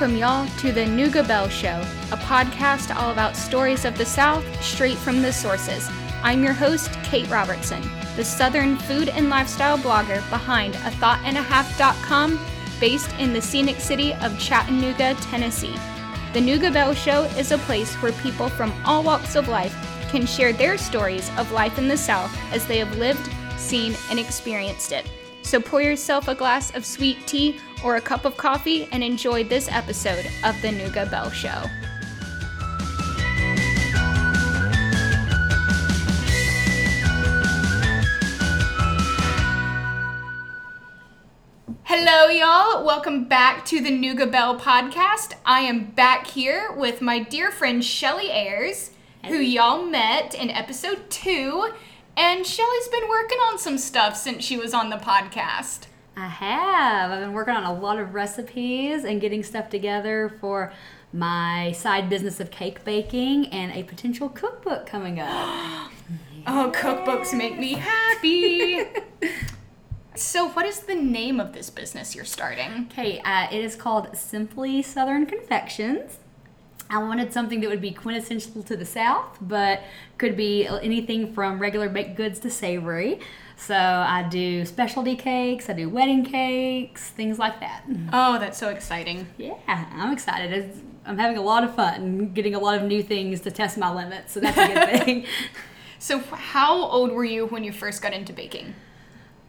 Welcome, y'all, to the Nooga Belle Show, a podcast all about stories of the South straight from the sources. I'm your host, Kate Robertson, the Southern food and lifestyle blogger behind a thoughtandahalf.com based in the scenic city of Chattanooga, Tennessee. The Nooga Belle Show is a place where people from all walks of life can share their stories of life in the South as they have lived, seen, and experienced it. So pour yourself a glass of sweet tea or a cup of coffee and enjoy this episode of The Nooga Belle Show. Hello, y'all. Welcome back to the Nooga Belle podcast. I am back here with my dear friend Shelly Ayers, who y'all met in episode two. And Shelly's been working on some stuff since she was on the podcast. I have. I've been working on a lot of recipes and getting stuff together for my side business of cake baking and a potential cookbook coming up. oh, cookbooks make me happy. so, what is the name of this business you're starting? Okay, uh, it is called Simply Southern Confections. I wanted something that would be quintessential to the South, but could be anything from regular baked goods to savory. So I do specialty cakes, I do wedding cakes, things like that. Oh, that's so exciting. Yeah, I'm excited. It's, I'm having a lot of fun getting a lot of new things to test my limits, so that's a good thing. so, how old were you when you first got into baking?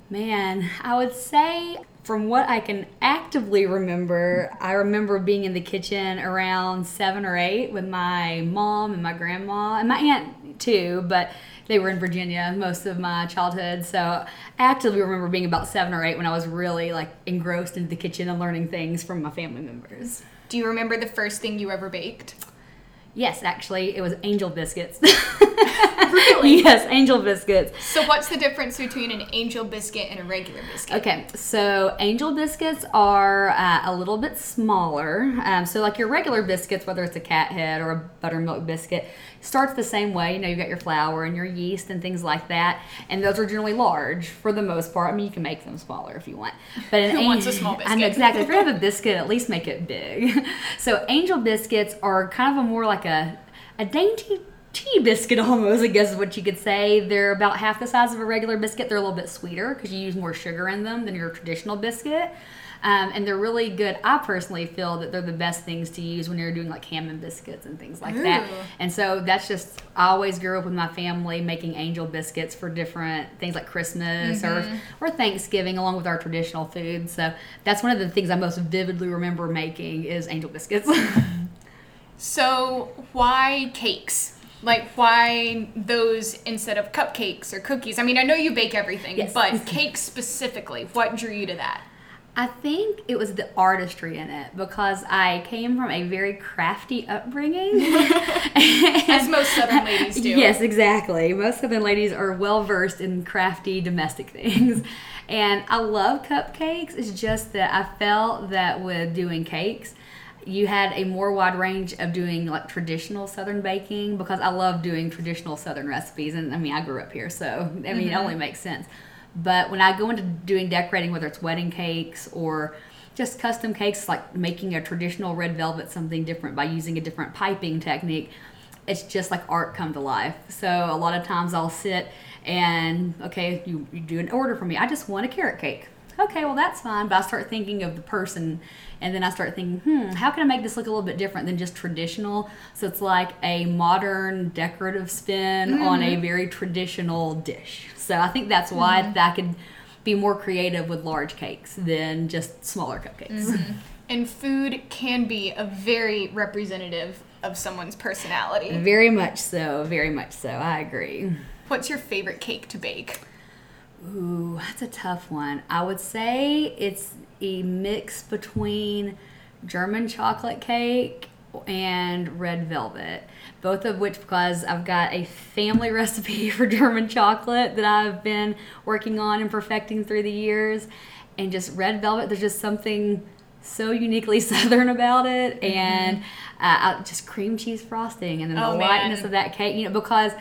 Man, I would say from what I can actively remember, I remember being in the kitchen around seven or eight with my mom and my grandma and my aunt too, but they were in Virginia most of my childhood. So I actively remember being about seven or eight when I was really like engrossed into the kitchen and learning things from my family members. Do you remember the first thing you ever baked? Yes, actually, it was angel biscuits. really? Yes, angel biscuits. So, what's the difference between an angel biscuit and a regular biscuit? Okay, so angel biscuits are uh, a little bit smaller. Um, so, like your regular biscuits, whether it's a cat head or a buttermilk biscuit, starts the same way. You know, you got your flour and your yeast and things like that, and those are generally large for the most part. I mean, you can make them smaller if you want, but an wants a small biscuit? I know exactly. if you have a biscuit, at least make it big. so, angel biscuits are kind of a more like a a dainty tea biscuit almost, I guess is what you could say. They're about half the size of a regular biscuit. They're a little bit sweeter because you use more sugar in them than your traditional biscuit. Um, and they're really good. I personally feel that they're the best things to use when you're doing like ham and biscuits and things like Ooh. that. And so that's just, I always grew up with my family making angel biscuits for different things like Christmas mm-hmm. or, or Thanksgiving along with our traditional food. So that's one of the things I most vividly remember making is angel biscuits. so why cakes? Like why those instead of cupcakes or cookies? I mean, I know you bake everything, yes. but cakes specifically, what drew you to that? I think it was the artistry in it because I came from a very crafty upbringing. As most Southern ladies do. Yes, exactly. Most Southern ladies are well versed in crafty domestic things. And I love cupcakes. It's just that I felt that with doing cakes, you had a more wide range of doing like traditional southern baking because I love doing traditional southern recipes and I mean I grew up here so I mean mm-hmm. it only makes sense. But when I go into doing decorating whether it's wedding cakes or just custom cakes like making a traditional red velvet something different by using a different piping technique, it's just like art come to life. So a lot of times I'll sit and okay, you, you do an order for me. I just want a carrot cake okay, well, that's fine. But I start thinking of the person, and then I start thinking, hmm, how can I make this look a little bit different than just traditional? So it's like a modern decorative spin mm-hmm. on a mm-hmm. very traditional dish. So I think that's why mm-hmm. I could be more creative with large cakes than just smaller cupcakes. Mm-hmm. And food can be a very representative of someone's personality. Very much so. Very much so. I agree. What's your favorite cake to bake? Ooh, that's a tough one. I would say it's a mix between German chocolate cake and red velvet. Both of which, because I've got a family recipe for German chocolate that I've been working on and perfecting through the years. And just red velvet, there's just something so uniquely southern about it. Mm-hmm. And uh, just cream cheese frosting and then oh, the lightness of that cake, you know, because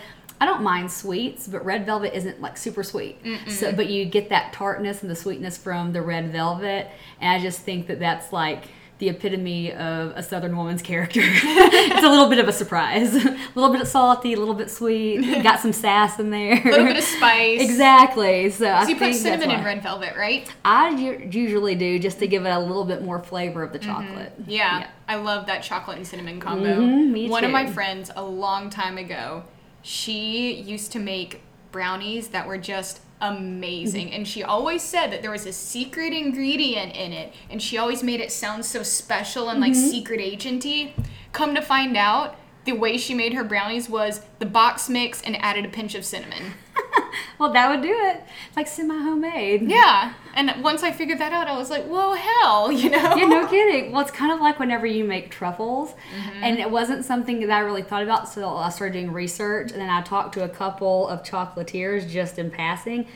I don't mind sweets, but red velvet isn't like super sweet. Mm-mm. So, but you get that tartness and the sweetness from the red velvet, and I just think that that's like the epitome of a Southern woman's character. it's a little bit of a surprise. a little bit salty, a little bit sweet. Got some sass in there. A little bit of spice. Exactly. So, I you put cinnamon in red velvet, right? I usually do just to give it a little bit more flavor of the chocolate. Yeah, I love that chocolate and cinnamon combo. Mhm, me One of my friends a long time ago, she used to make brownies that were just amazing. And she always said that there was a secret ingredient in it and she always made it sound so special and like Mm-hmm. secret agenty. Come to find out the way she made her brownies was the box mix and added a pinch of cinnamon Well, that would do it. It's like semi homemade. yeah and once i figured that out i was like whoa hell you know Yeah, no kidding. Well, it's kind of like whenever you make truffles, Mm-hmm. and it wasn't something that I really thought about. So I started doing research, and then I talked to a couple of chocolatiers just in passing.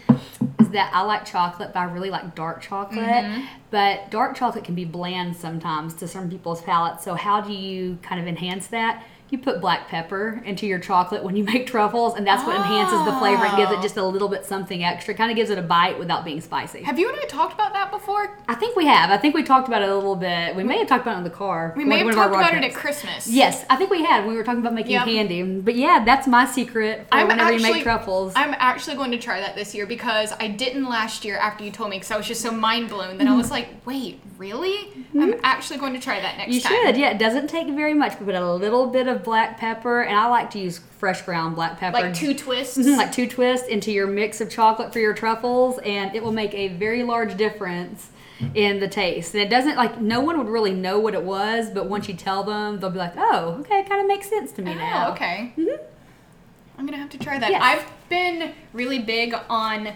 Is that I like chocolate, but I really like dark chocolate. Mm-hmm. But dark chocolate can be bland sometimes to some people's palates. So how do you kind of enhance that? You put black pepper into your chocolate when you make truffles, and that's what enhances the flavor and gives it Oh. just a little bit something extra. Kind of gives it a bite without being spicy. have you and i talked about that before I think we have. I think we talked about it a little bit. We may have talked about it in the car. we may have one of our talked about it at christmas Yes, I think we had. We were talking about making Yep. candy. But yeah, that's my secret for I'm whenever you actually, make truffles. I'm actually going to try that this year because I didn't last year after you told me because I was just so mind blown that I was like, wait, really? I'm actually going to try that next Mm-hmm. you should. Yeah, it doesn't take very much. We put a little bit of black pepper, and I like to use fresh ground black pepper. Like two twists. Mhm, like two twists into your mix of chocolate for your truffles, and it will make a very large difference in the taste. And it doesn't like no one would really know what it was, but once you tell them, they'll be like, "Oh, okay, it kind of makes sense to me now." Oh, okay. I'm gonna have to try that. Yes. I've been really big on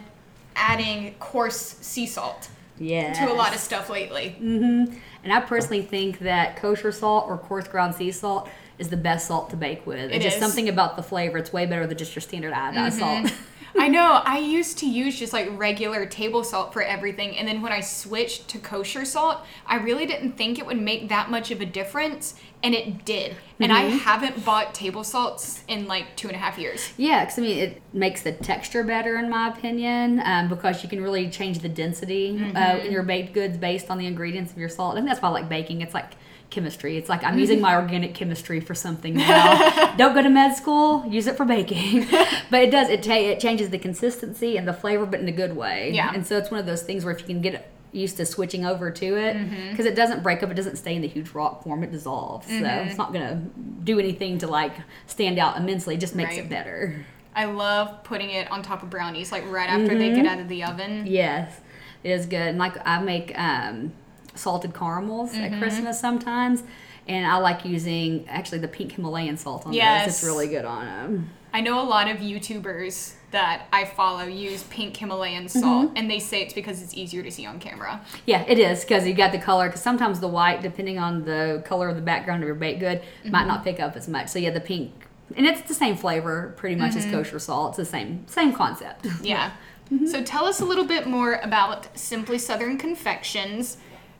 adding coarse sea salt Yeah. to a lot of stuff lately. Mm-hmm. And I personally think that kosher salt or coarse ground sea salt is the best salt to bake with. It It's just is. Mm-hmm. something about the flavor. It's way better than just your standard iodized salt. I know. I used to use just like regular table salt for everything, and then when I switched to kosher salt, I really didn't think it would make that much of a difference, and it did. And I Mm-hmm. haven't bought table salts in like two and a half years. Yeah, because I mean, it makes the texture better, in my opinion, um, because you can really change the density uh, Mm-hmm. in your baked goods based on the ingredients of your salt. And that's why I like baking. It's like chemistry. It's like I'm Mm-hmm. using my organic chemistry for something now. Don't go to med school. Use it for baking. but it does. It ta- it changes the consistency and the flavor, but in a good way. Yeah. And so it's one of those things where if you can get used to switching over to it, Mm-hmm. because it doesn't break up, it doesn't stay in the huge rock form. It dissolves. So Mm-hmm. it's not gonna do anything to like stand out immensely. It just makes Right. it better. I love putting it on top of brownies, like right after they Mm-hmm. get out of the oven. Yes, it is good. And like I make um, salted caramels Mm-hmm. at Christmas sometimes, and I like using actually the pink Himalayan salt on Yes. those. It's really good on them. I know a lot of YouTubers that I follow use pink Himalayan salt, Mm-hmm. and they say it's because it's easier to see on camera. Yeah, it is because you got the color. Because sometimes the white, depending on the color of the background of your baked good, Mm-hmm. might not pick up as much. So yeah, the pink, and it's the same flavor pretty much Mm-hmm. as kosher salt. It's the same same concept. Yeah. Mm-hmm. So tell us a little bit more about Simply Southern Confections.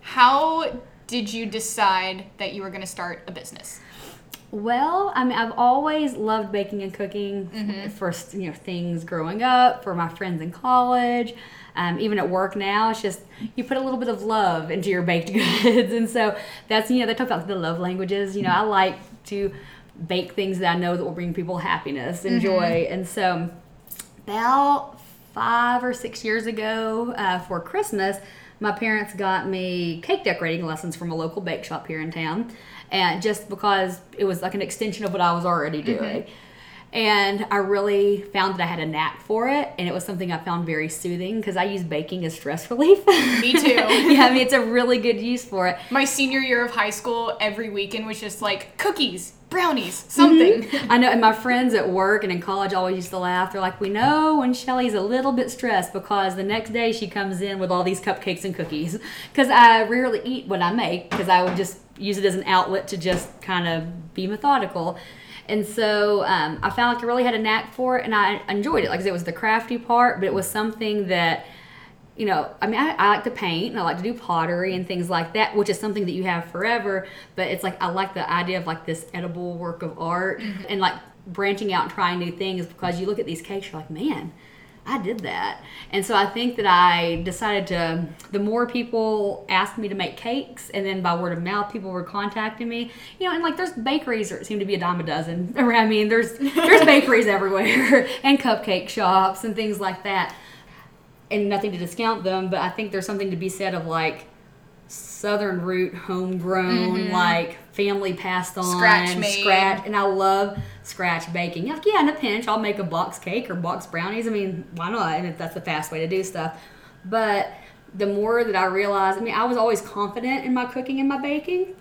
How did you decide that you were going to start a business? Well, I mean, I've always loved baking and cooking Mm-hmm. for you know things growing up, for my friends in college, um, even at work now. It's just you put a little bit of love into your baked goods, and so that's you know they talk about the love languages. You know, I like to bake things that I know that will bring people happiness and Mm-hmm. joy, and so about five or six years ago uh, for Christmas, my parents got me cake decorating lessons from a local bake shop here in town. And just because it was like an extension of what I was already mm-hmm. doing. And I really found that I had a knack for it, and it was something I found very soothing because I use baking as stress relief. Me too. yeah, I mean, it's a really good use for it. My senior year of high school, every weekend was just like cookies, brownies, something. Mm-hmm. I know, and my friends at work and in college always used to laugh. They're like, "We know when Shelly's a little bit stressed because the next day she comes in with all these cupcakes and cookies." Because I rarely eat what I make because I would just use it as an outlet to just kind of be methodical. And so um, I found like I really had a knack for it, and I enjoyed it. Like I said, it was the crafty part, but it was something that you know, I mean, I, I like to paint and I like to do pottery and things like that, which is something that you have forever. But it's like I like the idea of like this edible work of art and like branching out and trying new things because you look at these cakes, you're like, man, I did that. And so I think that I decided to, the more people asked me to make cakes, and then by word of mouth, people were contacting me. You know, and like there's bakeries that seem to be a dime a dozen around. I mean, there's there's bakeries everywhere, and cupcake shops and things like that. And nothing to discount them, but I think there's something to be said of like southern root, homegrown, mm-hmm. like family passed on, Scratch made. scratch. And I love scratch baking. Like, yeah, in a pinch, I'll make a box cake or box brownies. I mean, why not? And if that's the fast way to do stuff. But the more that I realized, I mean, I was always confident in my cooking and my baking.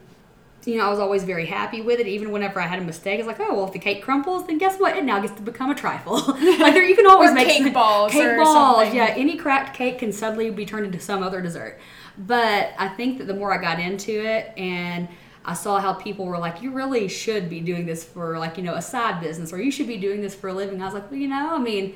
You know, I was always very happy with it. Even whenever I had a mistake, it's like, oh well, if the cake crumbles, then guess what? It now gets to become a trifle. like there, you can always make cake some- balls Cake or balls, something. yeah. Any cracked cake can suddenly be turned into some other dessert. But I think that the more I got into it and I saw how people were like, you really should be doing this for like, you know, a side business or you should be doing this for a living. I was like, well, you know, I mean,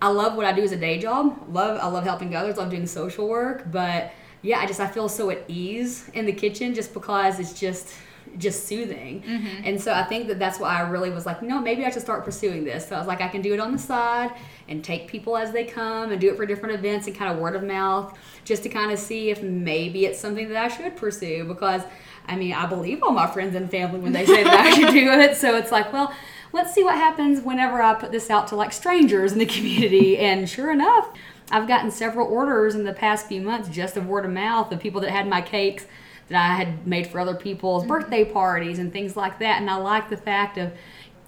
I love what I do as a day job. Love I love helping others. Love doing social work. But yeah, I just I feel so at ease in the kitchen just because it's just just soothing. Mm-hmm. And so I think that that's why I really was like, no, maybe I should start pursuing this. So I was like, I can do it on the side and take people as they come and do it for different events and kind of word of mouth just to kind of see if maybe it's something that I should pursue because I mean, I believe all my friends and family when they say that I should do it. So it's like, well, let's see what happens whenever I put this out to like strangers in the community. And sure enough, I've gotten several orders in the past few months just of word of mouth of people that had my cakes that I had made for other people's birthday parties and things like that. And I like the fact of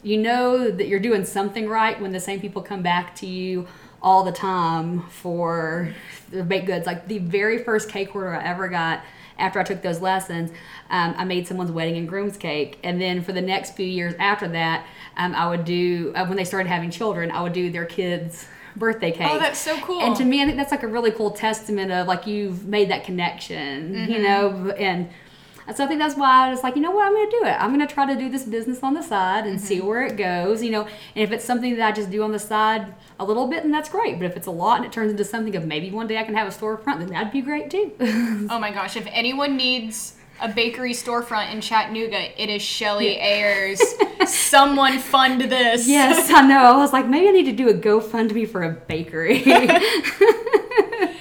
you know that you're doing something right when the same people come back to you all the time for the baked goods. Like the very first cake order I ever got after I took those lessons, um, I made someone's wedding and groom's cake. And then for the next few years after that, um, I would do, uh, when they started having children, I would do their kids' birthday cake. Oh, that's so cool. And to me, I think that's like a really cool testament of like you've made that connection, you Mm-hmm. know, and so I think that's why I was like, you know what, I'm going to do it. I'm going to try to do this business on the side and see Mm-hmm. where it goes, you know. And if it's something that I just do on the side a little bit, then that's great. But if it's a lot and it turns into something of maybe one day I can have a storefront, then that'd be great too. Oh my gosh, if anyone needs a bakery storefront in Chattanooga, it is Shelly Ayers. Someone fund this. yes, I know. I was like, maybe I need to do a GoFundMe for a bakery.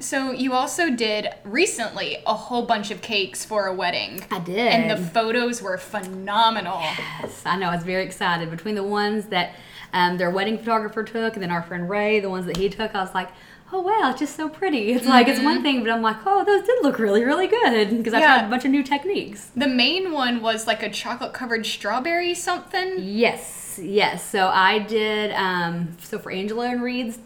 So you also did recently a whole bunch of cakes for a wedding. I did. And the photos were phenomenal. Yes, I know. I was very excited. Between the ones that um, their wedding photographer took and then our friend Ray, the ones that he took, I was like, oh wow, it's just so pretty. It's like, it's one thing, but I'm like, oh, those did look really, really good because I Yeah. tried a bunch of new techniques. The main one was like a chocolate covered strawberry something. Yes, yes. So I did, um, so for Angela and Reed's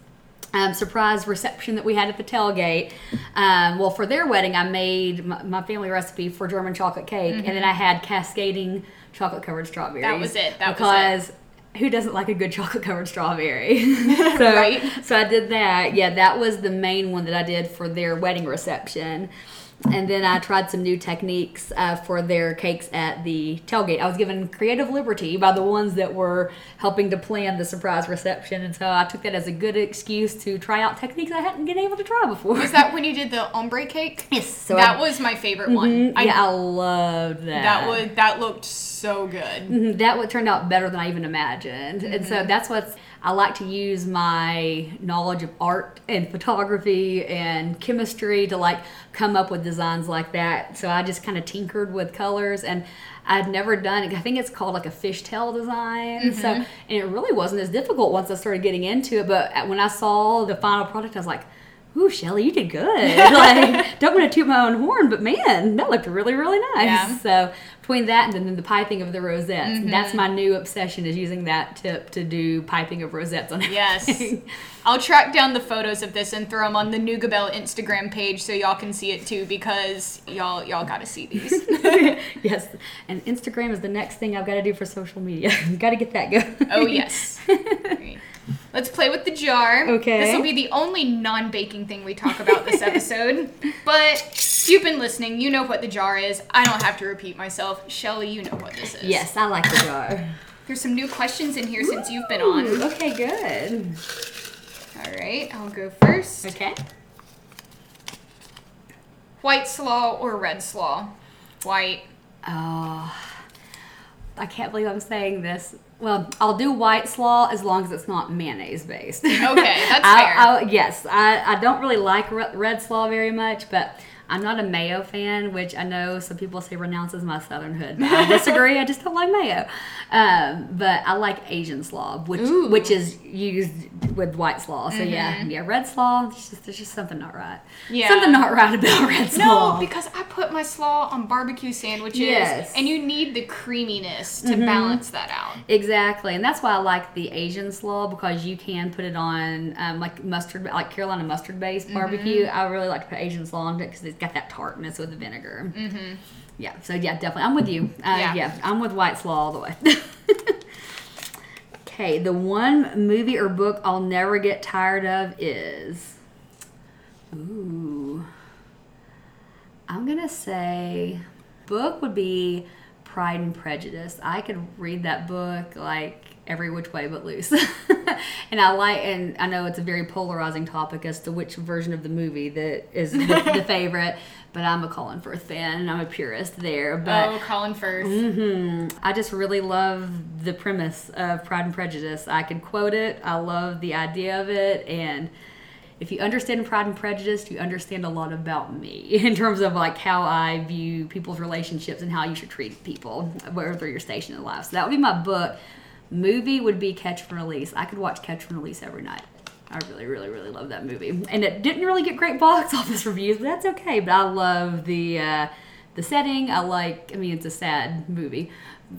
um, surprise reception that we had at the tailgate, um, well, for their wedding, I made my, my family recipe for German chocolate cake, and then I had cascading chocolate covered strawberries. That was it, that was because who doesn't like a good chocolate covered strawberry? so, Right. So I did that. Yeah, that was the main one that I did for their wedding reception. And then I tried some new techniques uh, for their cakes at the tailgate. I was given creative liberty by the ones that were helping to plan the surprise reception, and so I took that as a good excuse to try out techniques I hadn't been able to try before. Was that when you did the ombre cake? yes? So that I, was my favorite one. I, yeah, I loved that. that was that looked so good. Mhm, that would turned out better than I even imagined. And so that's what's I like to use my knowledge of art and photography and chemistry to like come up with designs like that. So I just kind of tinkered with colors and I'd never done I think it's called like a fishtail design. So mm-hmm. and it really wasn't as difficult once I started getting into it, but when I saw the final product I was like Ooh, Shelly, you did good. like, don't want to toot my own horn, but man, that looked really, really nice. Yeah. So between that and then the piping of the rosettes, that's mm-hmm. my new obsession is using that tip to do piping of rosettes on Yes. I'll track down the photos of this and throw them on the Nooga Belle Instagram page so y'all can see it too because y'all y'all got to see these. yes, and Instagram is the next thing I've got to do for social media. got to get that going. oh yes. Let's play with the jar. Okay. This will be the only non-baking thing we talk about this episode. but you've been listening, you know what the jar is. I don't have to repeat myself. Shelly, you know what this is. yes, I like the jar. There's some new questions in here since you've been on. Okay, good. All right, I'll go first. Okay. White slaw or red slaw? White. Oh, I can't believe I'm saying this. Well, I'll do white slaw as long as it's not mayonnaise based. Okay, that's I, fair. I, yes, I, I don't really like re- red slaw very much, but I'm not a mayo fan, which I know some people say renounces my southernhood. But I disagree. I just don't like mayo. Um, but I like Asian slaw, which Ooh. which is used with white slaw. So yeah, yeah, red slaw. There's just, there's just something not right. Mm-hmm. Yeah. something not right about red slaw. No, because I put my slaw on barbecue sandwiches, Yes. Mm-hmm. and you need the creaminess to balance that out. Exactly, and that's why I like the Asian slaw because you can put it on um, like mustard, like Carolina mustard based Mm-hmm. barbecue. I really like to put Asian slaw on it because it's got that tartness with the vinegar. Mm-hmm. Yeah, so yeah, definitely, I'm with you. Uh, Yeah. yeah. I'm with white slaw all the way. okay, the one movie or book I'll never get tired of is, ooh, I'm gonna say book would be Pride and Prejudice. I could read that book like every which way but loose. and I like and I know it's a very polarizing topic as to which version of the movie that is the, the favorite, but I'm a Colin Firth fan and I'm a purist there. But oh, Colin Firth. hmm I just really love the premise of Pride and Prejudice. I could quote it. I love the idea of it, and if you understand Pride and Prejudice, you understand a lot about me in terms of like how I view people's relationships and how you should treat people wherever you're stationed in life. So that would be my book. Movie would be Catch and Release. I could watch Catch and Release every night. I really, really, really love that movie, and it didn't really get great box office reviews, but that's okay. But I love the uh, the setting. I like. I mean, it's a sad movie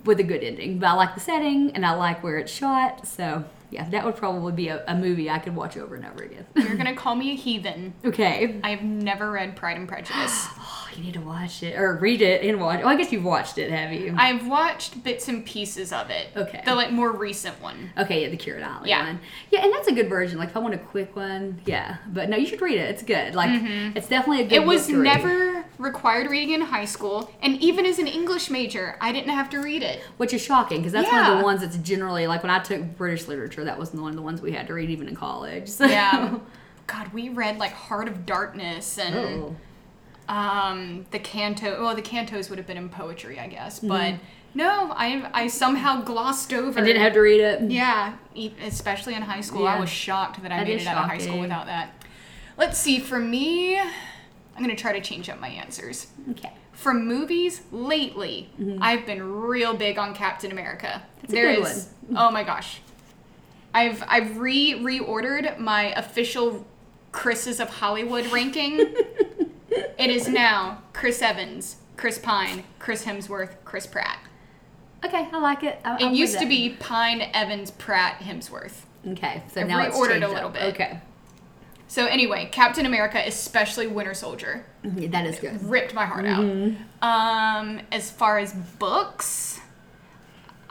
with a good ending, but I like the setting and I like where it's shot. So yeah, that would probably be a, a movie I could watch over and over again. You're gonna call me a heathen. okay. I have never read Pride and Prejudice. Oh, you need to watch it or read it and watch. Oh, I guess you've watched it, have you? I've watched bits and pieces of it. Okay. The like more recent one. Okay, yeah, the Keira Knightley Yeah. one. Yeah, and that's a good version. Like if I want a quick one, yeah. But no, you should read it. It's good. Like it's definitely a good. Mm-hmm. It was never required reading in high school, and even as an English major, I didn't have to read it. which is shocking because that's one of the ones that's generally like when I took British literature, that was one of the ones we had to read even in college. So. Yeah. God, we read like Heart of Darkness and Oh. um, the canto. Well, the cantos would have been in poetry, I guess, but no, I I somehow glossed over. Mm-hmm. I didn't have to read it. Yeah, especially in high school, I was shocked that I That made it out of high school without that. Let's see. For me, I'm gonna try to change up my answers. Okay. For movies, lately, mm-hmm. I've been real big on Captain America. That's a good is- oh my gosh, I've I've re reordered my official Chris's of Hollywood ranking. it is now Chris Evans, Chris Pine, Chris Hemsworth, Chris Pratt. Okay, I like it. I, It used to be Pine, Evans, Pratt, Hemsworth. Okay, so I've now it's reordered a little up. bit. Okay, So anyway, Captain America, especially Winter Soldier, Yeah, that is good. ripped my heart Mm-hmm. out. Um, as far as books,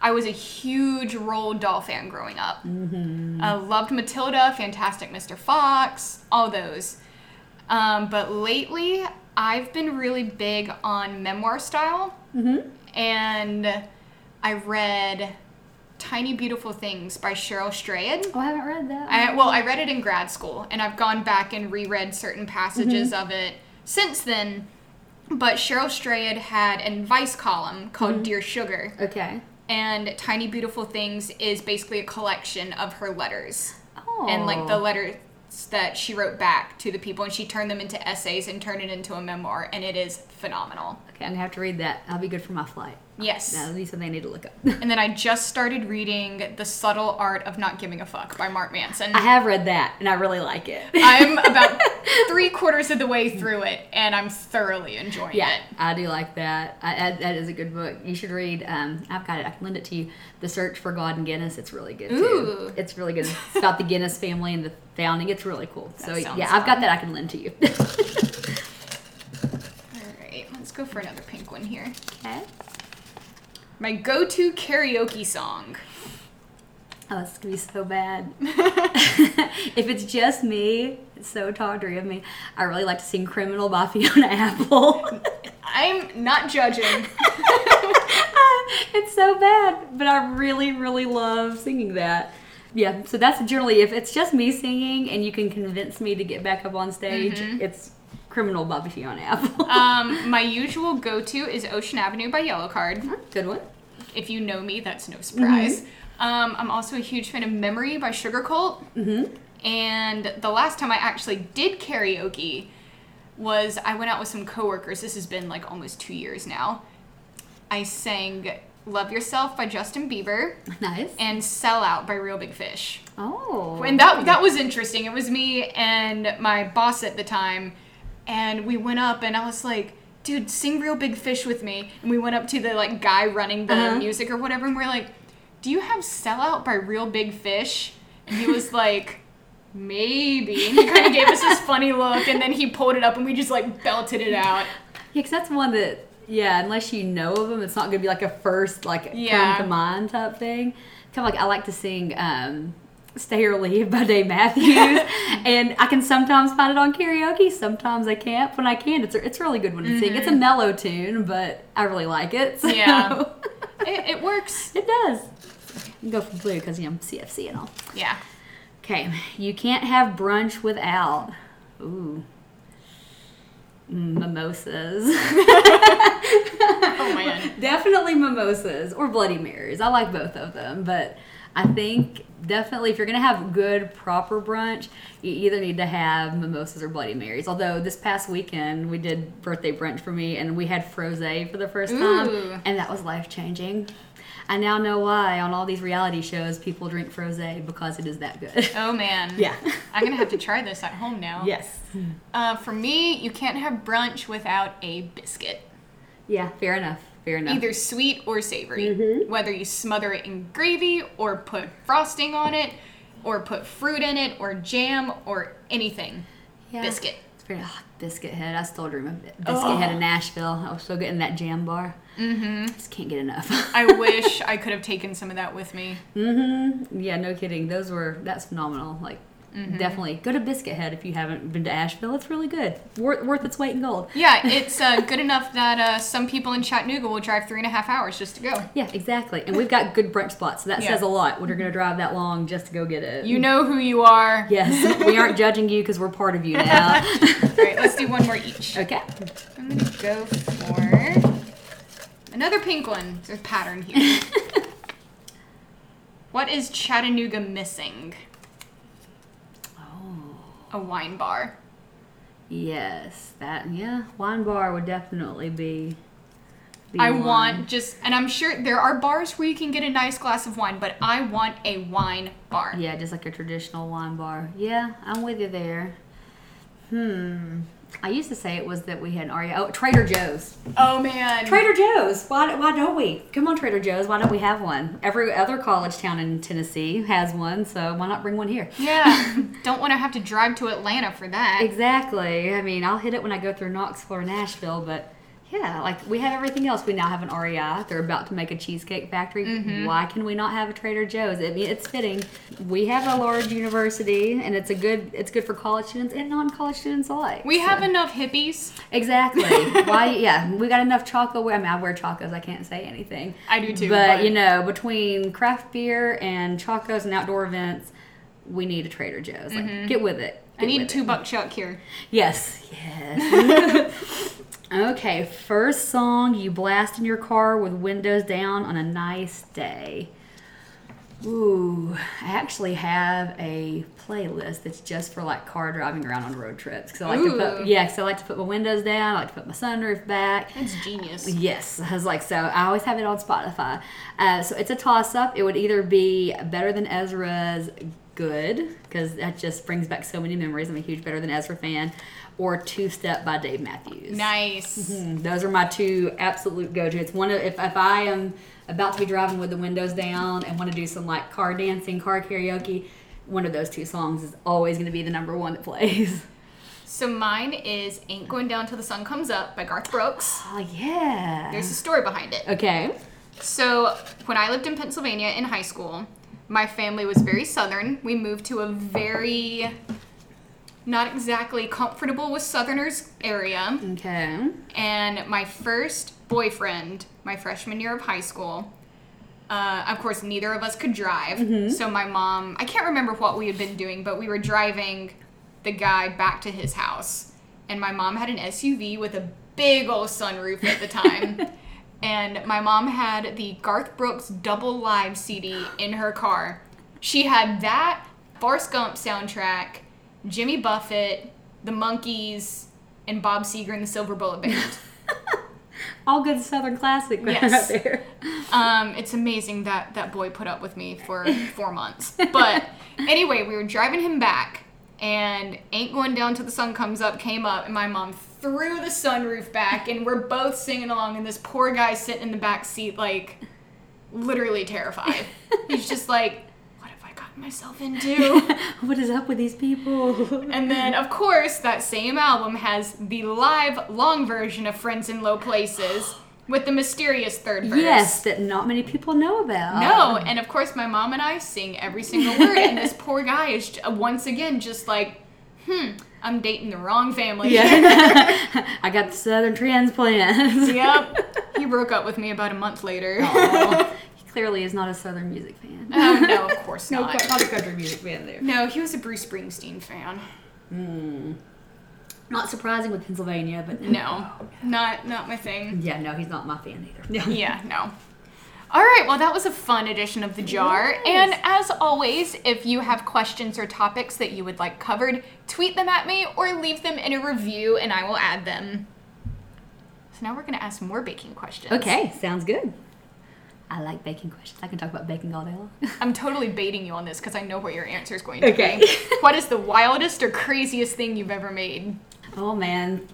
I was a huge Roald Dahl fan growing up. Mm-hmm. I loved Matilda, Fantastic Mr. Fox, all those. Um, but lately, I've been really big on memoir style, Mm-hmm. and I read Tiny Beautiful Things by Cheryl Strayed. Oh, I haven't read that. I, well, I read it in grad school, and I've gone back and reread certain passages mm-hmm. of it since then. But Cheryl Strayed had an advice column called mm-hmm. Dear Sugar, okay. and Tiny Beautiful Things is basically a collection of her letters Oh. and like the oh. letters that she wrote back to the people, and she turned them into essays and turned it into a memoir, and it is phenomenal. Okay, I'm gonna have to read that. That'll be good for my flight. Yes. That'll be something I need to look up. And then I just started reading The Subtle Art of Not Giving a Fuck by Mark Manson. I have read that, and I really like it. I'm about three quarters of the way through it, and I'm thoroughly enjoying Yeah, it. I do like that. I, I, that is a good book. You should read. Um, I've got it. I can lend it to you. The Search for God and Guinness. It's really good too. Ooh. It's really good. It's about the Guinness family and the founding. It's really cool. so sounds yeah, I've got that. I can lend to you. Let's go for another pink one here. okay. My go-to karaoke song. Oh, it's gonna be so bad. if it's just me, it's so tawdry of me. I really like to sing "Criminal" by Fiona Apple. I'm not judging. it's so bad, but I really, really love singing that. Yeah, so that's generally if it's just me singing and you can convince me to get back up on stage, mm-hmm. it's "Criminal" by Fiona Apple. Um, my usual go-to is Ocean Avenue by Yellowcard. Good one. If you know me, that's no surprise. Um, I'm also a huge fan of Memory by Sugarcult. Mm-hmm. And the last time I actually did karaoke was I went out with some coworkers. This has been like almost two years now. I sang Love Yourself by Justin Bieber Nice. and Sell Out by Real Big Fish. Oh. And that that was interesting. It was me and my boss at the time, and we went up and I was like, "Dude, sing Real Big Fish with me." And we went up to the like guy running the Uh-huh. music or whatever, and we're like, "Do you have Sell Out by Real Big Fish?" And he was like. Maybe. And he kind of gave us this funny look, and then he pulled it up, and we just like belted it out. Yeah, because that's one that, yeah, unless you know of them, it's not going to be like a first, like, Yeah. come to mind type thing. Kind of like I like to sing um, Stay or Leave by Dave Matthews. and I can sometimes find it on karaoke, sometimes I can't. When I can, it's a, it's really good one to sing. It's a mellow tune, but I really like it. So. Mm-hmm. Yeah. It, it works. it does. Go for blue because, you know, CFC and all. Yeah. Okay, you can't have brunch without. Ooh. Mimosas. Oh man. definitely mimosas or Bloody Marys. I like both of them, but I think definitely if you're gonna have good proper brunch, you either need to have mimosas or Bloody Marys. Although this past weekend we did birthday brunch for me and we had frosé for the first Ooh. time, and that was life changing. I now know why on all these reality shows people drink frosé because it is that good. Oh man. Yeah. I'm gonna have to try this at home now. yes. Uh, for me, you can't have brunch without a biscuit. Yeah. Fair enough. Fair enough. Either sweet or savory. Mm-hmm. Whether you smother it in gravy or put frosting on it or put fruit in it or jam or anything. Yeah. Biscuit. It's very oh, biscuit head. I still dream of it. biscuit Oh. head in Asheville. I was still getting that jam bar. Mm-hmm. Just can't get enough. I wish I could have taken some of that with me. mm-hmm. Yeah, no kidding. Those were that's phenomenal. Like Mm-hmm. definitely go to Biscuit Head if you haven't been to Asheville. It's really good. Worth worth its weight in gold. Yeah, it's uh, good enough that uh, some people in Chattanooga will drive three and a half hours just to go. Yeah, exactly. And we've got good brunch spots, so that Yeah. says a lot when you're going to drive that long just to go get it. You know who you are. Yes, we aren't judging you because we're part of you now. All right, let's do one more each. okay. I'm gonna go for another pink one. There's a pattern here. what is Chattanooga missing? A wine bar. Yes, that yeah, wine bar would definitely be. be I one. want just, and I'm sure there are bars where you can get a nice glass of wine, but I want a wine bar. Yeah, just like a traditional wine bar. Yeah, I'm with you there. Hmm. I used to say it was that we had an REI. Oh, Trader Joe's. Oh man. Trader Joe's. Why, why don't we? Come on, Trader Joe's. Why don't we have one? Every other college town in Tennessee has one, so why not bring one here? yeah. Don't want to have to drive to Atlanta for that. Exactly. I mean, I'll hit it when I go through Knoxville or Nashville, but yeah, like we have everything else. We now have an REI. They're about to make a cheesecake factory. Mm-hmm. Why can we not have a Trader Joe's? I mean, it's fitting. We have a large university, and it's a good. It's good for college students and non-college students alike. We So- have enough hippies. exactly. Why? Yeah, we got enough choco. I mean, I wear chacos. I can't say anything. I do too. But, you know, between craft beer and chacos and outdoor events, we need a Trader Joe's. Like, get with it. Mm-hmm. I need two it. buck chuck here. Yes, yes. okay, first song you blast in your car with windows down on a nice day. Ooh, I actually have a playlist that's just for like car driving around on road trips. Cause I like to Ooh. put, yeah, so I like to put my windows down. I like to put my sunroof back. That's genius. Yes, I was like, so I always have it on Spotify. Uh, so it's a toss up. It would either be Better Than Ezra's Good, because that just brings back so many memories. I'm a huge Better Than Ezra fan, or Two Step by Dave Matthews. Nice. Mm, Those are my two absolute go to. It's one of, if, if I am about to be driving with the windows down and want to do some like car dancing, car karaoke, one of those two songs is always going to be the number one that plays. So mine is Ain't Going Down Till the Sun Comes Up by Garth Brooks. Oh, yeah. There's a story behind it. okay. So, when I lived in Pennsylvania in high school, my family was very southern. We moved to a very not exactly comfortable with southerners area. Okay. And my first boyfriend, my freshman year of high school, uh, of course, neither of us could drive. So, my mom, I can't remember what we had been doing, but we were driving the guy back to his house. And my mom had an SUV with a big old sunroof at the time. and my mom had the Garth Brooks Double Live CD in her car. She had that, Forrest Gump soundtrack, Jimmy Buffett, The Monkees, and Bob Seger and the Silver Bullet Band. All good Southern classic right Yes. there. Um, it's amazing that that boy put up with me for four months. But anyway, we were driving him back, and "Ain't Going Down Till the Sun Comes Up" came up, and my mom threw the sunroof back, and we're both singing along, and this poor guy sitting in the back seat, like, literally terrified. He's just like, "What have I gotten myself into?" what is up with these people? And then, of course, that same album has the live long version of Friends in Low Places with the mysterious third verse. yes, that not many people know about. No, and of course, my mom and I sing every single word, and this poor guy is once again just like, hmm, I'm dating the wrong family. Yeah. I got the southern transplants. yep. He broke up with me about a month later. He clearly is not a southern music fan. Oh, no, of course no, not. not a country music fan there. No, he was a Bruce Springsteen fan. Hmm. Not surprising with Pennsylvania, but No, not not my thing. Yeah, no, he's not my fan either. Yeah, no. All right, well, that was a fun edition of The Jar. And as always, if you have questions or topics that you would like covered, tweet them at me or leave them in a review and I will add them. So now we're going to ask more baking questions. Okay, sounds good. I like baking questions. I can talk about baking all day long. I'm totally baiting you on this because I know what your answer is going to Okay. be. what is the wildest or craziest thing you've ever made? oh man,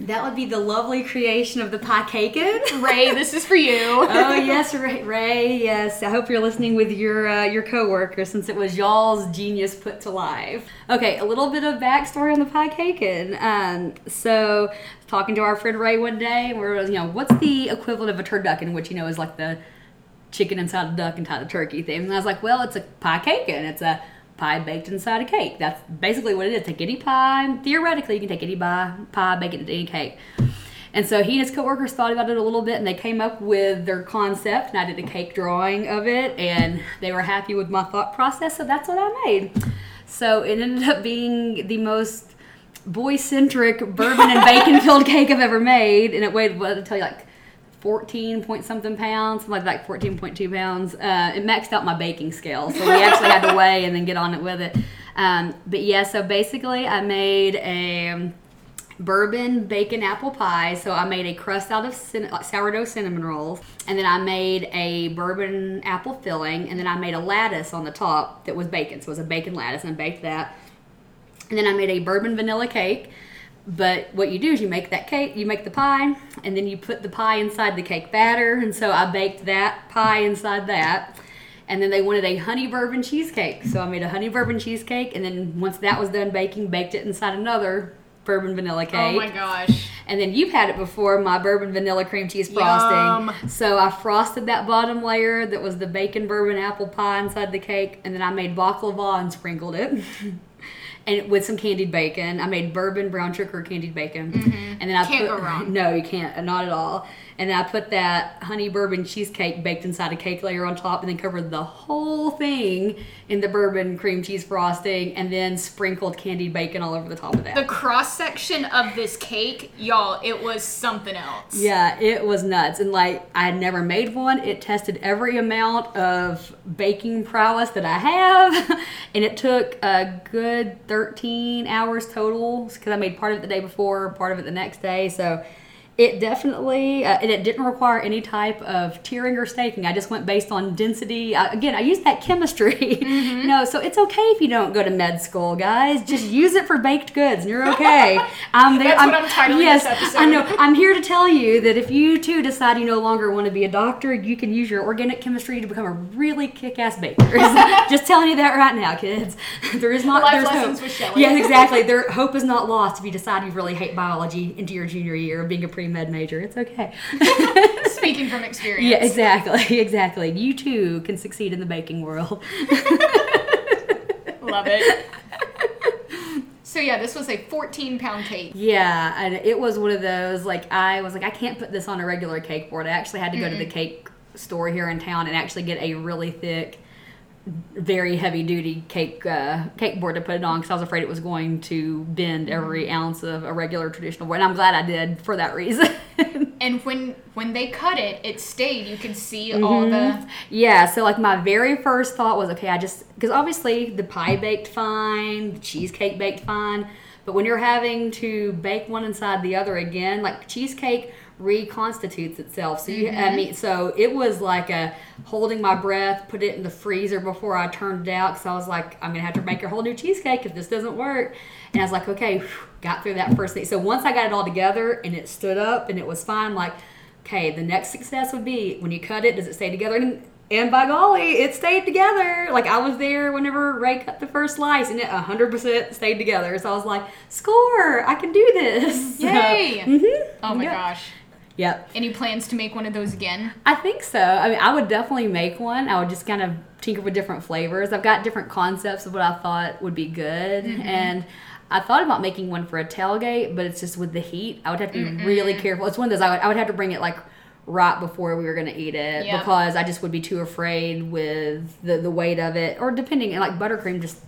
that would be the lovely creation of the piecaken. Ray, this is for you. oh yes, Ray, Ray. Yes, I hope you're listening with your uh, your coworker since it was y'all's genius put to life. Okay, a little bit of backstory on the piecaken. Um, so talking to our friend Ray one day, we're you know what's the equivalent of a turducken, which you know is like the chicken inside a duck inside a turkey thing. And I was like, well, it's a pie cake and It's a pie baked inside a cake. That's basically what it is. Take any pie. Theoretically, you can take any pie, pie, bake it into any cake. And so he and his coworkers thought about it a little bit, and they came up with their concept. And I did a cake drawing of it, and they were happy with my thought process. So that's what I made. So it ended up being the most boy-centric bourbon and bacon filled cake I've ever made, and it weighed what I tell you like 14 point something pounds, something like 14.2 pounds. Uh, it maxed out my baking scale, so we actually had to weigh and then get on it with it. Um, but yeah, so basically, I made a bourbon bacon apple pie. So I made a crust out of cin- sourdough cinnamon rolls, and then I made a bourbon apple filling, and then I made a lattice on the top that was bacon. So it was a bacon lattice, and I baked that. And then I made a bourbon vanilla cake. But what you do is you make that cake, you make the pie, and then you put the pie inside the cake batter. And so I baked that pie inside that. And then they wanted a honey bourbon cheesecake. So I made a honey bourbon cheesecake. And then once that was done baking, baked it inside another bourbon vanilla cake. Oh my gosh. And then you've had it before, my bourbon vanilla cream cheese frosting. Yum. So I frosted that bottom layer that was the bacon bourbon apple pie inside the cake, and then I made baklava and sprinkled it. And with some candied bacon, I made bourbon brown sugar candied bacon, and then I Mm-hmm. Can't put go wrong. no, you can't, not at all. And then I put that honey bourbon cheesecake baked inside a cake layer on top, and then covered the whole thing in the bourbon cream cheese frosting, and then sprinkled candied bacon all over the top of that. The cross section of this cake, y'all, it was something else. Yeah, it was nuts. And like, I had never made one. It tested every amount of baking prowess that I have. and it took a good 13 hours total because I made part of it the day before, part of it the next day. So it definitely, uh, and it didn't require any type of tiering or staking. I just went based on density. I, again, I used that chemistry. no, so it's okay if you don't go to med school, guys. Just use it for baked goods and you're okay. I'm there. That's what I'm titling yes, this episode. I know. I'm here to tell you that if you too decide you no longer want to be a doctor, you can use your organic chemistry to become a really kick-ass baker. Just telling you that right now, kids. There is not Life there's lessons hope. with Shelly. Yes, exactly. There hope is not lost if you decide you really hate biology into your junior year of being a pre-med major. It's okay. Speaking from experience. yeah, exactly, exactly. You too can succeed in the baking world. Love it. So yeah, this was a 14 pound cake. Yeah, and it was one of those like I was like I can't put this on a regular cake board. I actually had to go to the cake store here in town and actually get a really thick very heavy duty cake uh, cake board to put it on because I was afraid it was going to bend every mm-hmm. ounce of a regular traditional board. And I'm glad I did for that reason. And when when they cut it, it stayed. You could see all mm-hmm. the yeah, so like my very first thought was okay, I just because obviously the pie mm-hmm. baked fine, the cheesecake baked fine, but when you're having to bake one inside the other again, like cheesecake reconstitutes itself. So you, I mean, so it was like a holding my breath, put it in the freezer before I turned it out because I was like, I'm gonna have to make a whole new cheesecake if this doesn't work. And I was like, okay, got through that first thing. So once I got it all together and it stood up and it was fine, like, okay, the next success would be when you cut it, does it stay together? And and by golly, it stayed together. Like I was there whenever Ray cut the first slice, and it 100% stayed together. So I was like, "Score! I can do this!" Yay! hmm Oh my Yep. gosh. Yep. Any plans to make one of those again? I think so. I mean, I would definitely make one. I would just kind of tinker with different flavors. I've got different concepts of what I thought would be good, mm-hmm. and I thought about making one for a tailgate, but it's just with the heat. I would have to be really careful. It's one of those I would, I would have to bring it like right before we were going to eat it Yep. because I just would be too afraid with the the weight of it, or depending. and Like buttercream, just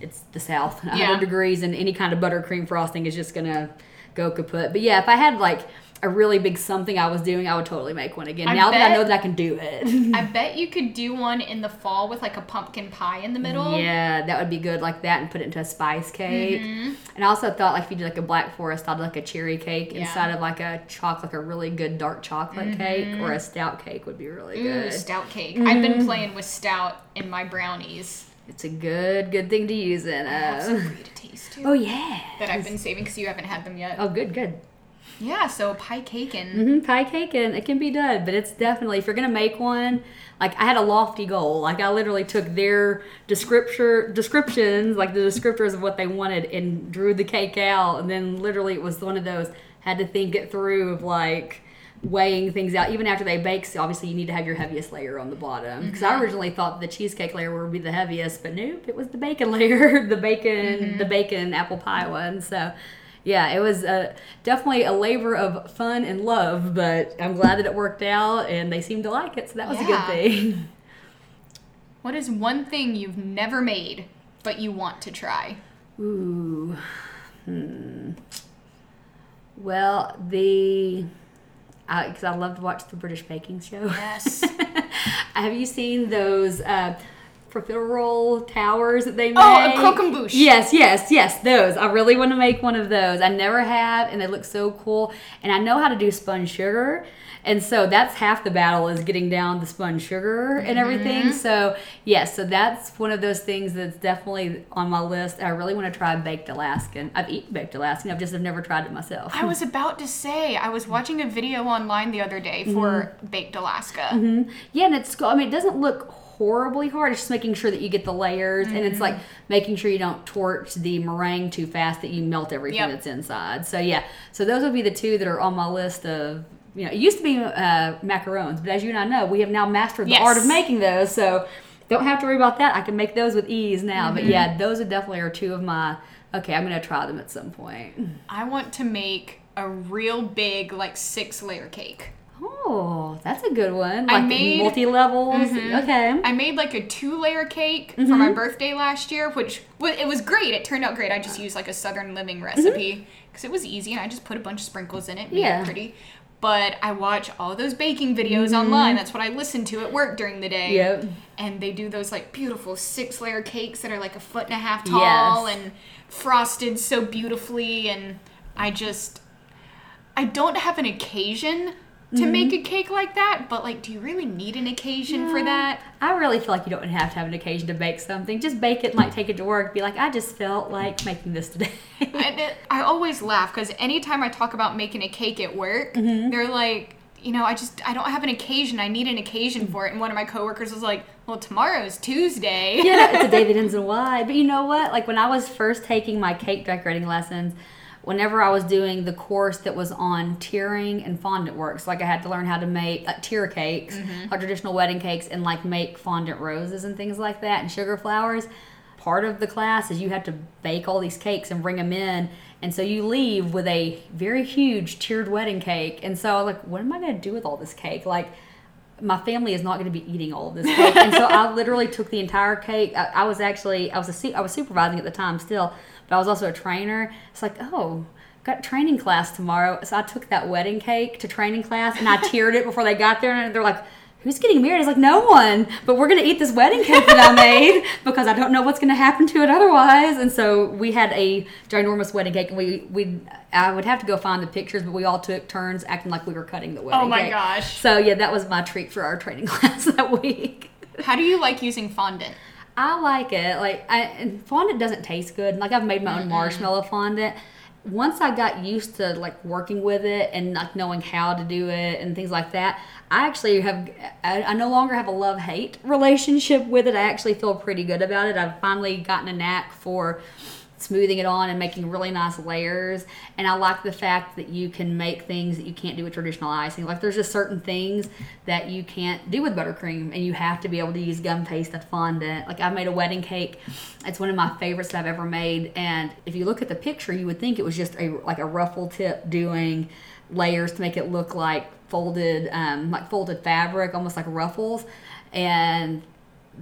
it's the South, 100 Yeah. degrees, and any kind of buttercream frosting is just gonna go kaput. But yeah, if I had like a really big something I was doing, I would totally make one again. I now that I know that I can do it. I bet you could do one in the fall with like a pumpkin pie in the middle. yeah, that would be good like that and put it into a spice cake. Mm-hmm. And I also thought like if you did like a black forest, I'd like a cherry cake Yeah. instead of like a chocolate, like a really good dark chocolate cake or a stout cake would be really Mm-hmm. Ooh, good. stout cake. I've been playing with stout in my brownies. It's a good, good thing to use in. Uh, for you to taste too. oh yeah. that I've been saving because you haven't had them yet. Oh, good, good. Yeah, so piecaken hmm piecaken it can be done, but it's definitely if you're gonna make one. Like I had a lofty goal. Like I literally took their descriptor descriptions, like the descriptors of what they wanted, and drew the cake out. And then literally it was one of those had to think it through of like weighing things out. Even after they bake, so obviously you need to have your heaviest layer on the bottom. Because I originally thought the cheesecake layer would be the heaviest, but nope, it was the bacon layer, the bacon, the bacon apple pie one. So yeah, it was uh, definitely a labor of fun and love, but I'm glad that it worked out and they seemed to like it, so that was a good thing. what is one thing you've never made but you want to try? Ooh. Hmm. Well, the. Because I love to watch the British baking show. Yes. Have you seen those uh, profiterole towers that they make? Oh, a croquembouche. Yes, yes, yes, those. I really want to make one of those. I never have, and they look so cool. And I know how to do spun sugar. And so that's half the battle is getting down the spun sugar and everything. Mm-hmm. So, yes, so that's one of those things that's definitely on my list. I really want to try baked Alaskan. I've eaten baked Alaskan, I've just have never tried it myself. I was about to say, I was watching a video online the other day for Baked Alaska. Yeah, and it's. I mean, it doesn't look horribly hard. It's just making sure that you get the layers, and it's like making sure you don't torch the meringue too fast that you melt everything Yep. that's inside. So yeah, so those would be the two that are on my list of. You know, it used to be uh, macarons, but as you and I know, we have now mastered the Yes. art of making those. So don't have to worry about that. I can make those with ease now. But yeah, those are definitely are two of my. Okay, I'm gonna try them at some point. I want to make a real big, like six layer cake. Oh, that's a good one. I Like made- Mm-hmm. multi levels. Okay. I made like a two layer cake for Mm-hmm. my birthday last year, which it was great. It turned out great. I just used like a Southern Living Mm-hmm. recipe because it was easy and I just put a bunch of sprinkles in it, made Yeah. it pretty. But I watch all those baking videos Mm-hmm. online. That's what I listen to at work during the day. Yep. And they do those like beautiful six layer cakes that are like a foot and a half tall Yes. and frosted so beautifully. And I just, I don't have an occasion to Mm-hmm. make a cake like that, but like, do you really need an occasion for that? I really feel like you don't have to have an occasion to bake something. Just bake it and like take it to work. Be like, I just felt like making this today. And it, I always laugh because anytime I talk about making a cake at work, Mm-hmm. they're like, you know, I just I don't have an occasion. I need an occasion for it. And one of my coworkers was like, "Well, tomorrow's Tuesday." yeah, it's a day that ends in Y. But you know what? Like when I was first taking my cake decorating lessons, whenever I was doing the course that was on tiering and fondant works, like I had to learn how to make like tier cakes, mm-hmm. like traditional wedding cakes, and like make fondant roses and things like that, and sugar flowers. Part of the class is you have to bake all these cakes and bring them in. And so you leave with a very huge tiered wedding cake. And so I was like, what am I going to do with all this cake? Like, my family is not going to be eating all of this cake. and so I literally took the entire cake. I, I was actually I was a I was supervising at the time still, but I was also a trainer. It's like oh. Got training class tomorrow, so I took that wedding cake to training class, and I tiered it before they got there, and they're like, who's getting married? It's like no one, but we're gonna eat this wedding cake that I made because I don't know what's gonna happen to it otherwise. And so we had a ginormous wedding cake, and we we I would have to go find the pictures, but we all took turns acting like we were cutting the wedding. Oh my cake. gosh. So yeah, that was my treat for our training class that week. How do you like using fondant? I like it. Like, I, and fondant doesn't taste good. Like, I've made my own marshmallow fondant. Once I got used to like working with it and like knowing how to do it and things like that, I actually have. I, I no longer have a love hate relationship with it. I actually feel pretty good about it. I've finally gotten a knack for smoothing it on and making really nice layers. And I like the fact that you can make things that you can't do with traditional icing. Like there's just certain things that you can't do with buttercream and you have to be able to use gum paste and fondant. Like I made a wedding cake. It's one of my favorites that I've ever made. And if you look at the picture, you would think it was just a like a ruffle tip doing layers to make it look like folded um, like folded fabric, almost like ruffles. And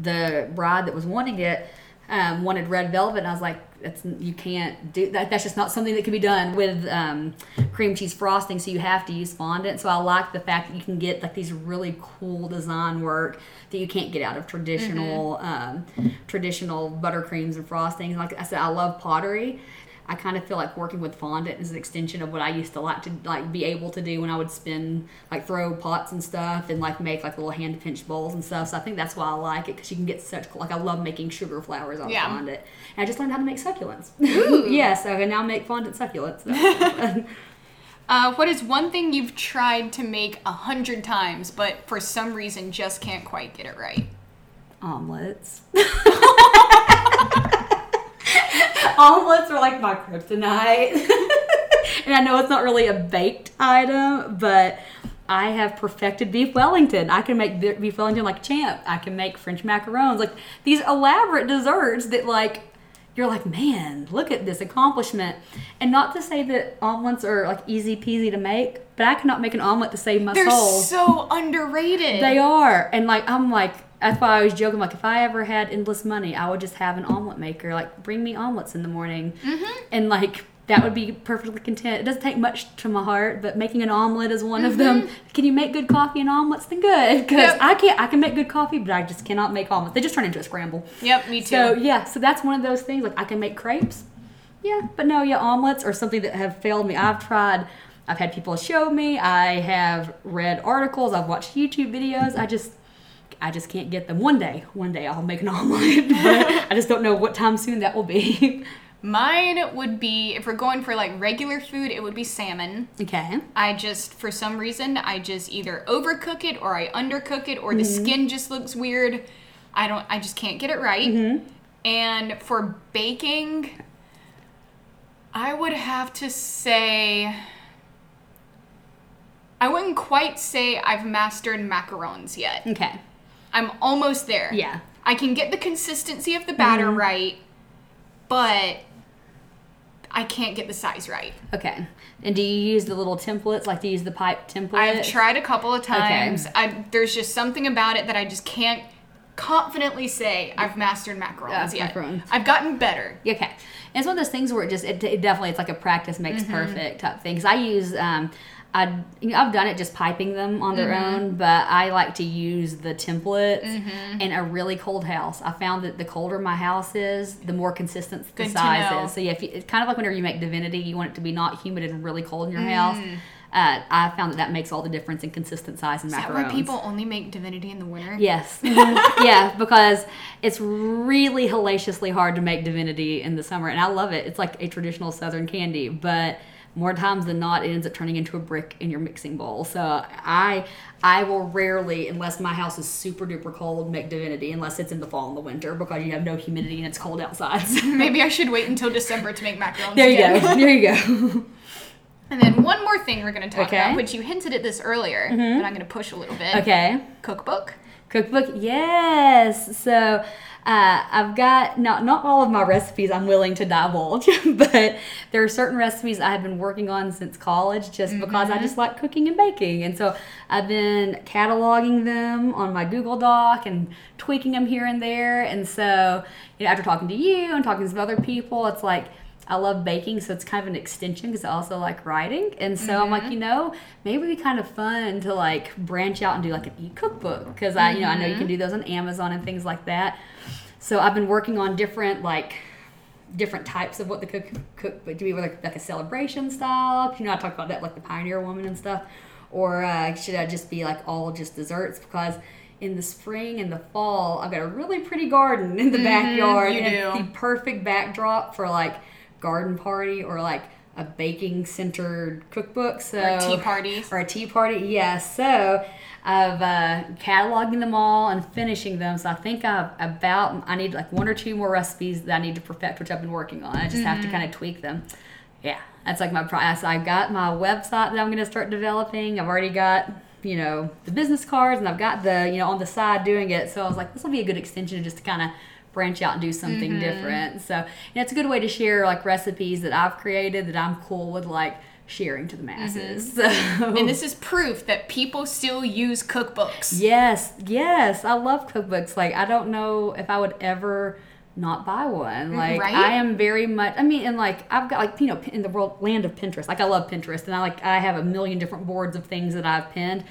the bride that was wanting it um, wanted red velvet, and I was like, "That's you can't do that. That's just not something that can be done with um, cream cheese frosting. So you have to use fondant. So I like the fact that you can get like these really cool design work that you can't get out of traditional um, traditional buttercreams and frostings. Like I said, I love pottery. I kind of feel like working with fondant is an extension of what I used to like to like be able to do when I would spin like throw pots and stuff and like make like little hand pinch bowls and stuff. So I think that's why I like it because you can get such like I love making sugar flowers on Yeah. fondant. And I just learned how to make succulents. yeah, so I can now make fondant succulents. Uh, what is one thing you've tried to make a hundred times, but for some reason just can't quite get it right? Omelets. Omelets are like my kryptonite. and I know it's not really a baked item, but I have perfected beef Wellington. I can make beef Wellington like champ. I can make French macarons. Like these elaborate desserts that like you're like, man, look at this accomplishment. And not to say that omelets are like easy peasy to make, but I cannot make an omelet to save my They're soul. so underrated. They are. And like I'm like that's why I was joking. Like if I ever had endless money, I would just have an omelet maker. Like bring me omelets in the morning, Mm-hmm. and like that would be perfectly content. It doesn't take much to my heart, but making an omelet is one of them. Can you make good coffee and omelets? Then good, because Mm-hmm. Yep. I can't. I can make good coffee, but I just cannot make omelets. They just turn into a scramble. Yep, me too. So yeah, so that's one of those things. Like I can make crepes, yeah, but no, yeah, omelets are something that have failed me. I've tried. I've had people show me. I have read articles. I've watched YouTube videos. I just, I just can't get them. One day, one day I'll make an omelet, but I just don't know what time soon that will be. Mine would be if we're going for like regular food, it would be salmon. okay. I just for some reason I just either overcook it or I undercook it or the Mm-hmm. skin just looks weird. I don't I just can't get it right. Mm-hmm. And for baking I would have to say I wouldn't quite say I've mastered macarons yet. Okay. I'm almost there. Yeah. Mm-hmm. I can get the consistency of the batter right, but I can't get the size right. Okay. And do you use the little templates? Like, do you use the pipe template? I've tried a couple of times. I, there's just something about it that I just can't confidently say I've mastered macarons Yeah, yet. macarons. I've gotten better. Okay. And it's one of those things where it just it, it definitely it's like a practice makes Mm-hmm. perfect type thing. Because I use um, I you know, I've done it just piping them on their Mm-hmm. own, but I like to use the templates Mm-hmm. in a really cold house. I found that the colder my house is, the more consistent the Good size is. So yeah, if you, it's kind of like whenever you make divinity, you want it to be not humid and really cold in your house. Mm. Uh, I found that that makes all the difference in consistent size in Is that why people only make divinity in the winter? Yes. Mhm. yeah, because it's really hellaciously hard to make divinity in the summer, and I love it. It's like a traditional Southern candy, but more times than not, it ends up turning into a brick in your mixing bowl. So I, I will rarely, unless my house is super duper cold, make divinity unless it's in the fall and the winter because you have no humidity and it's cold outside. So- Maybe I should wait until December to make macarons. there you again. go. There you go. And then one more thing we're going to talk Okay. about, which you hinted at this earlier, mm-hmm. but I'm going to push a little bit. okay. Cookbook. Cookbook, yes. So Uh, I've got not not all of my recipes I'm willing to divulge, but there are certain recipes I have been working on since college just mm-hmm. because I just like cooking and baking, and so I've been cataloging them on my Google Doc and tweaking them here and there. And so, you know, after talking to you and talking to some other people, it's like I love baking, so it's kind of an extension because I also like writing. And so mm-hmm. I'm like, mm-hmm. you know, maybe it'd be kind of fun to like branch out and do like an e-cookbook because I, you know, I know you can mm-hmm. do those on Amazon and things like that. So I've been working on different like different types of what the cook cook but do we like like a celebration style? You know, I talk about that like the pioneer woman and stuff. Or uh, should I just be like all just desserts because in the spring and the fall, I've got a really pretty garden in the mm-hmm, backyard. You do. the perfect backdrop for like garden party or like a baking centered cookbook. So or a tea party. Or a tea party, yes. So of uh, cataloging them all and finishing them. So I think I've about I need like one or two more recipes that I need to perfect, which I've been working on. I just mm-hmm. have to mm-hmm. kind of tweak them. Yeah, that's like my process. I've got my website that I'm going to start developing. I've already got you know the business cards and I've got the you know on the side doing it. So I was like, this will be a good extension just to kind of branch out and do something mm-hmm. different. So it's a good way to share like recipes that I've created that I'm cool with like sharing to the masses. Mm-hmm. So. And this is proof that people still use cookbooks. Yes, yes. I love cookbooks. Like I don't know if I would ever not buy one. Mm, like right? I am very much I mean and like I've got like you know in the world land of Pinterest. Like I love Pinterest and I like I have a million different boards of things that I've pinned,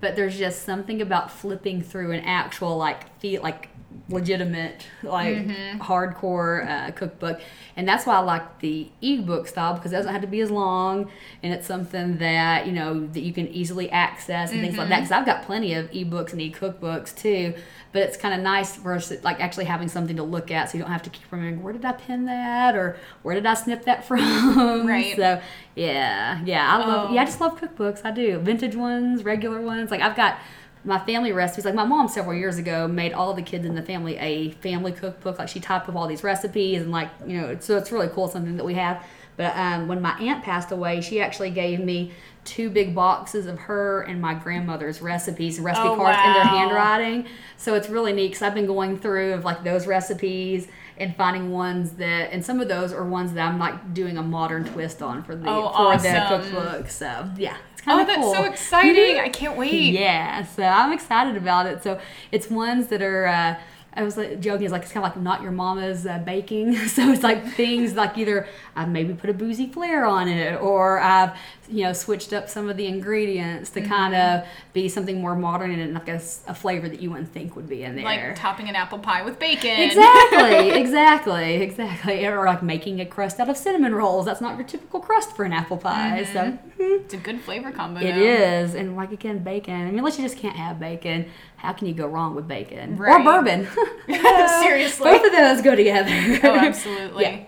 but there's just something about flipping through an actual like feel like legitimate like mm-hmm. hardcore uh, cookbook and that's why i like the ebook style because it doesn't have to be as long and it's something that you know that you can easily access and mm-hmm. things like that because mm-hmm. i've got plenty of ebooks and e-cookbooks too but it's kind of nice versus like actually having something to look at so you don't have to keep remembering where did i pin that or where did i snip that from right so yeah yeah i love oh. yeah i just love cookbooks i do vintage ones regular ones like i've got my family recipes. Like my mom several years ago made all the kids in the family a family cookbook. Like she typed up all these recipes and like you know, so it's really cool something that we have. But um, when my aunt passed away, she actually gave me two big boxes of her and my grandmother's recipes, recipe oh, cards wow. in their handwriting. So it's really neat because I've been going through of like those recipes and finding ones that, and some of those are ones that I'm like doing a modern twist on for the oh, for awesome. the cookbook. So yeah, it's kind of oh, that's cool. so exciting! I can't wait. Yeah, so I'm excited about it. So it's ones that are. Uh, I was like, joking. It's like it's kind of like not your mama's uh, baking. so it's like things like either I've maybe put a boozy flair on it, or I've you know switched up some of the ingredients to mm-hmm. kind of be something more modern and like a, a, flavor that you wouldn't think would be in there. Like topping an apple pie with bacon. Exactly, exactly, exactly. Or like making a crust out of cinnamon rolls. That's not your typical crust for an apple pie. Mm-hmm. So mm-hmm. it's a good flavor combo. It though. is, and like again, bacon. I mean, unless you just can't have bacon how can you go wrong with bacon right. or bourbon? Seriously, both of those go together. oh, absolutely. Yeah.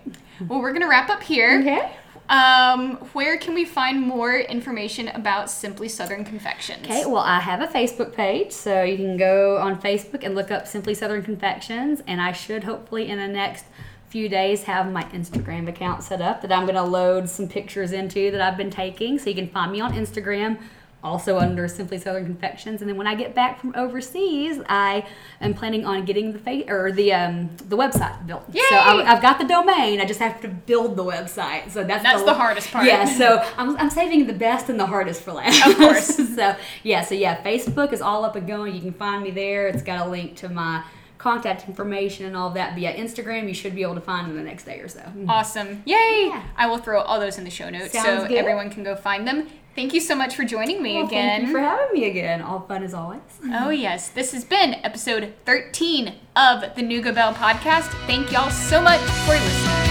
Well, we're gonna wrap up here. Okay. Um, where can we find more information about Simply Southern Confections? Okay, well, I have a Facebook page, so you can go on Facebook and look up Simply Southern Confections, and I should hopefully in the next few days have my Instagram account set up that I'm going to load some pictures into that I've been taking, so you can find me on Instagram also under Simply Southern Confections. And then when I get back from overseas, I am planning on getting the fa- or the um, the website built. Yay! So I, have got the domain. I just have to build the website. So that's that's the, the hardest part. Yeah. So I'm, I'm saving the best and the hardest for last. Of course. so yeah. So yeah, Facebook is all up and going. You can find me there. It's got a link to my contact information and all of that via Instagram. You should be able to find in the next day or so. Awesome. Yay! Yeah. I will throw all those in the show notes Sounds so good. everyone can go find them. Thank you so much for joining me well, again. Thank you for having me again. All fun as always. Oh, yes. This has been episode 13 of the Nooga Belle podcast. Thank y'all so much for listening.